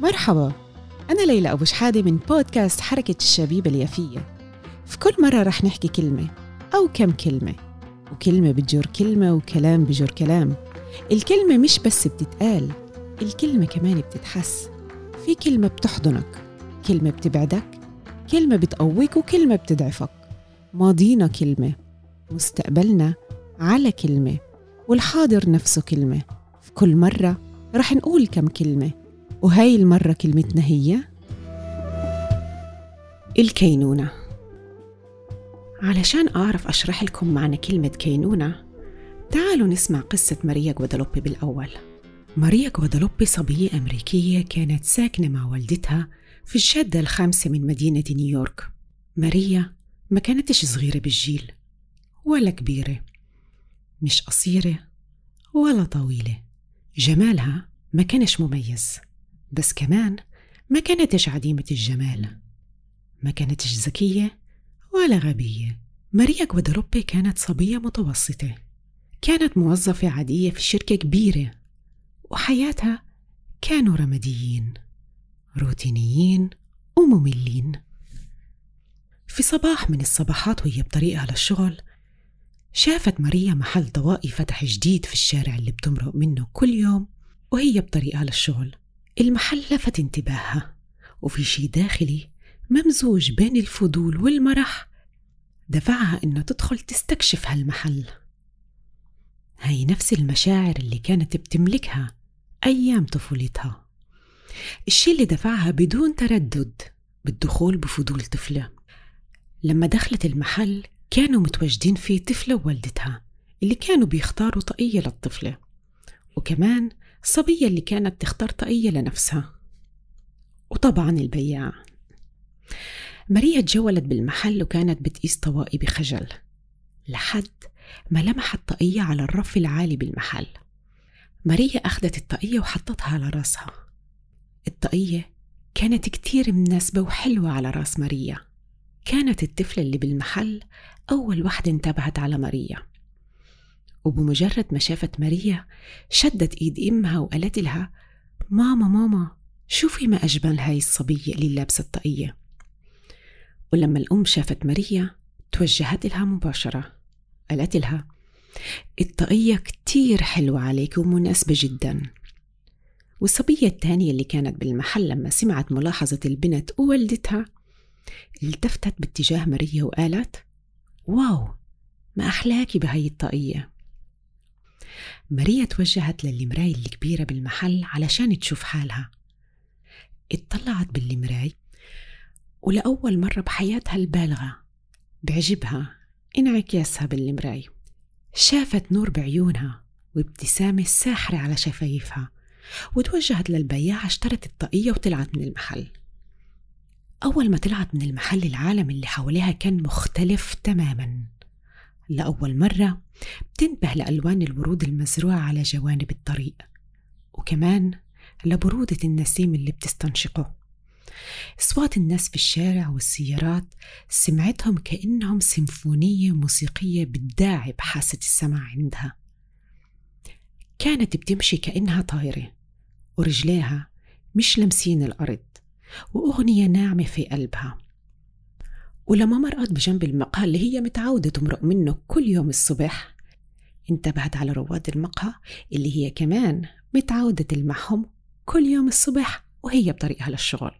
مرحبا. أنا ليلى أبو شحادة من بودكاست حركة الشبيبة اليافية. في كل مرة رح نحكي كلمة أو كم كلمة وكلمة بتجر كلمة وكلام بجر كلام. الكلمة مش بس بتتقال الكلمة كمان بتتحس. في كلمة بتحضنك كلمة بتبعدك كلمة بتقويك وكلمة بتضعفك. ماضينا كلمة مستقبلنا على كلمة والحاضر نفسه كلمة. في كل مرة رح نقول كم كلمة وهاي المرة كلمتنا هي الكينونة. علشان أعرف أشرح لكم معنى كلمة كينونة تعالوا نسمع قصة ماريا غوادالوبي بالأول. ماريا غوادالوبي صبية أمريكية كانت ساكنة مع والدتها في الجادة الخامسة من مدينة نيويورك. ماريا ما كانتش صغيرة بالجيل ولا كبيرة مش قصيرة ولا طويلة. جمالها ما كانش مميز. بس كمان ما كانتش عديمة الجمال. ما كانتش ذكية ولا غبية. ماريا غوادالوبي كانت صبية متوسطة. كانت موظفة عادية في شركة كبيرة. وحياتها كانوا رماديين روتينيين ومملين. في صباح من الصباحات وهي بطريقها للشغل شافت ماريا محل طوائي فتح جديد في الشارع اللي بتمرق منه كل يوم وهي بطريقها للشغل المحل لفت انتباهها وفي شي داخلي ممزوج بين الفضول والمرح. دفعها إنه تدخل تستكشف هالمحل. هاي نفس المشاعر اللي كانت بتملكها أيام طفولتها. الشي اللي دفعها بدون تردد بالدخول بفضول طفلة. لما دخلت المحل كانوا متواجدين فيه طفلة ووالدتها اللي كانوا بيختاروا طاقية للطفلة. وكمان الصبية اللي كانت تختار طاقية لنفسها. وطبعا البياع. ماريا تجولت بالمحل وكانت بتقيس طوائي بخجل. لحد ما لمحت طاقية على الرف العالي بالمحل. ماريا أخذت الطاقية وحطتها على راسها. الطاقية كانت كتير مناسبة وحلوة على راس ماريا. كانت الطفلة اللي بالمحل أول وحدة انتبهت على ماريا. وبمجرد ما شافت ماريا شدت إيد إمها وقالت لها ماما ماما شوفي ما أجمل هاي الصبية اللي لابسة الطاقية. ولما الأم شافت ماريا توجهت لها مباشرة قالت لها الطاقية كتير حلوة عليك ومناسبة جدا. والصبية الثانية اللي كانت بالمحل لما سمعت ملاحظة البنت ووالدتها التفتت باتجاه ماريا وقالت واو ما أحلاكي بهاي الطاقية. ماريا توجهت للمراية الكبيرة بالمحل علشان تشوف حالها. اطلعت بالمراي ولأول مرة بحياتها البالغة. بعجبها انعكاسها بالمراي. شافت نور بعيونها وابتسامة ساحرة على شفايفها وتوجهت للبياع. اشترت الطاقية وطلعت من المحل. أول ما طلعت من المحل العالم اللي حواليها كان مختلف تماما. لأول مرة بتنتبه لألوان الورود المزروعة على جوانب الطريق وكمان لبرودة النسيم اللي بتستنشقه. أصوات الناس في الشارع والسيارات سمعتهم كأنهم سيمفونية موسيقية بتداعب بحاسة السمع عندها. كانت بتمشي كأنها طايرة ورجليها مش لمسين الأرض وأغنية ناعمة في قلبها. ولما مرقت بجنب المقهى اللي هي متعودة تمرق منه كل يوم الصبح انتبهت على رواد المقهى اللي هي كمان متعودة تلمحهم كل يوم الصبح وهي بطريقها للشغل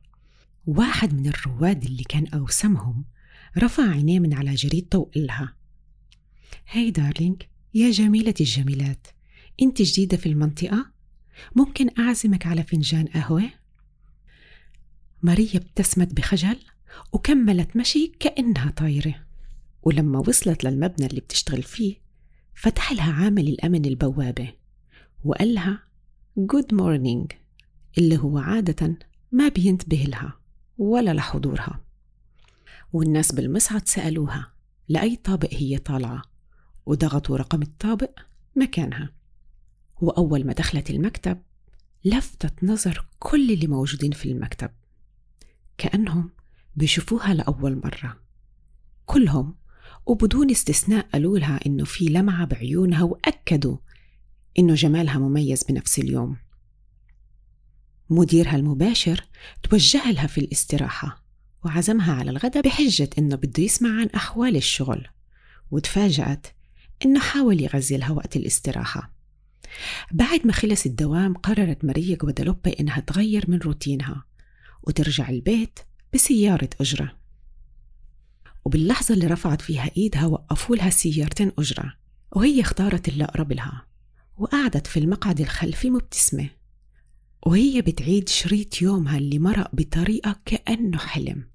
واحد من الرواد اللي كان أوسمهم رفع عينيه من على جريدته وقال لها هاي دارلينج يا جميلة الجميلات انت جديدة في المنطقة؟ ممكن أعزمك على فنجان قهوة؟ ماريا ابتسمت بخجل وكملت مشي كأنها طايرة. ولما وصلت للمبنى اللي بتشتغل فيه فتح لها عامل الأمن البوابة وقال لها good morning اللي هو عادة ما بينتبه لها ولا لحضورها. والناس بالمصعد سألوها لأي طابق هي طالعة وضغطوا رقم الطابق مكانها. وأول ما دخلت المكتب لفتت نظر كل اللي موجودين في المكتب كأنهم بيشوفوها لأول مرة. كلهم وبدون استثناء قالوا لها إنه في لمعة بعيونها وأكدوا إنه جمالها مميز بنفس اليوم. مديرها المباشر توجه لها في الاستراحة وعزمها على الغداء بحجة إنه بده يسمع عن أحوال الشغل وتفاجأت إنه حاول يغزلها وقت الاستراحة. بعد ما خلص الدوام قررت ماريا غوادالوبي إنها تغير من روتينها وترجع البيت بسيارة أجرة. وباللحظة اللي رفعت فيها إيدها وقفوا لها سيارتين أجرة وهي اختارت اللي أقرب لها وقعدت في المقعد الخلفي مبتسمة وهي بتعيد شريط يومها اللي مرق بطريقة كأنه حلم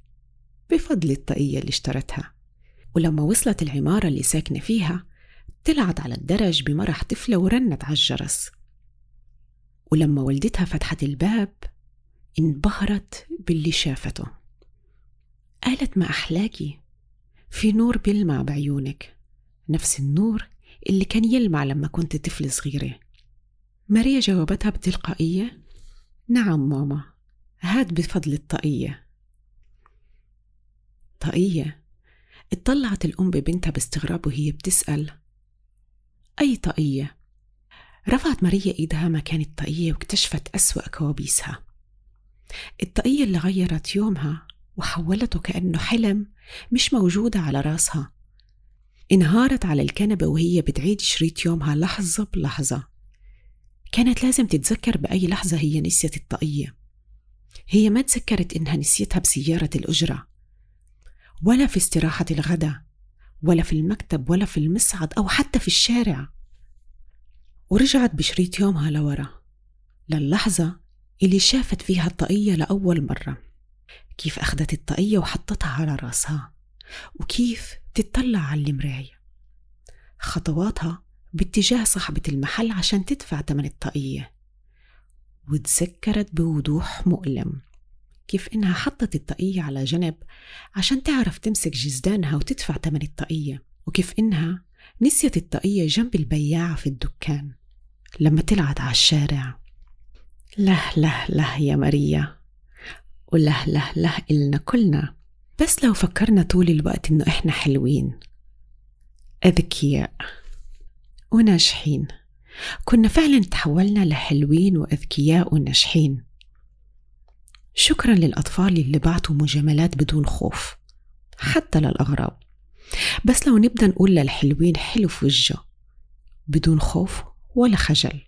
بفضل الطاقية اللي اشترتها. ولما وصلت العمارة اللي ساكنة فيها طلعت على الدرج بمرح طفلة ورنت على الجرس. ولما والدتها فتحت الباب انبهرت باللي شافته. قالت ما أحلاكي في نور بيلمع بعيونك نفس النور اللي كان يلمع لما كنت طفل صغيرة. ماريا جاوبتها بتلقائية نعم ماما هاد بفضل الطاقية. طاقية؟ اطلعت الأم ببنتها باستغراب وهي بتسأل أي طاقية؟ رفعت ماريا إيدها مكان الطاقية واكتشفت أسوأ كوابيسها. الطاقية اللي غيرت يومها وحولته كأنه حلم مش موجودة على راسها. انهارت على الكنبة وهي بتعيد شريط يومها. لحظة بلحظة. كانت لازم تتذكر بأي لحظة هي نسيت الطاقية. هي ما تذكرت إنها نسيتها بسيارة الأجرة. ولا في استراحة الغداء ولا في المكتب ولا في المصعد أو حتى في الشارع. ورجعت بشريط يومها لورا. للحظة اللي شافت فيها الطاقية لأول مرة. كيف أخذت الطاقية وحطتها على رأسها وكيف تتطلع على المراية. خطواتها باتجاه صاحبة المحل عشان تدفع تمن الطاقية. وتذكرت بوضوح مؤلم كيف إنها حطت الطاقية على جنب عشان تعرف تمسك جزدانها وتدفع تمن الطاقية وكيف إنها نسيت الطاقية جنب البياعة في الدكان لما طلعت على الشارع. له له له يا ماريا. وله له له إلنا كلنا. بس لو فكرنا طول الوقت إنه إحنا حلوين. أذكياء. وناجحين. كنا فعلا تحولنا لحلوين وأذكياء وناجحين. شكرا للأطفال اللي بعتوا مجاملات بدون خوف. حتى للأغراب. بس لو نبدأ نقول للحلوين حلو في وجهه. بدون خوف ولا خجل.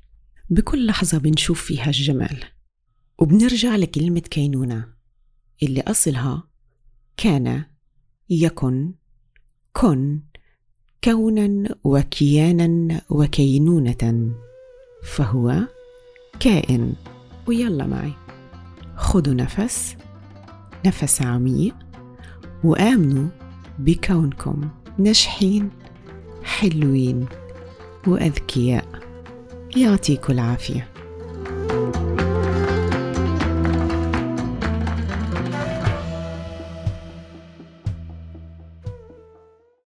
بكل لحظة بنشوف فيها الجمال. وبنرجع لكلمة كينونة اللي أصلها كان يكن كن كونا وكيانا وكينونة فهو كائن. ويلا معي. خدوا نفس نفس عميق وآمنوا بكونكم ناجحين حلوين وأذكياء. يعطيكم العافية.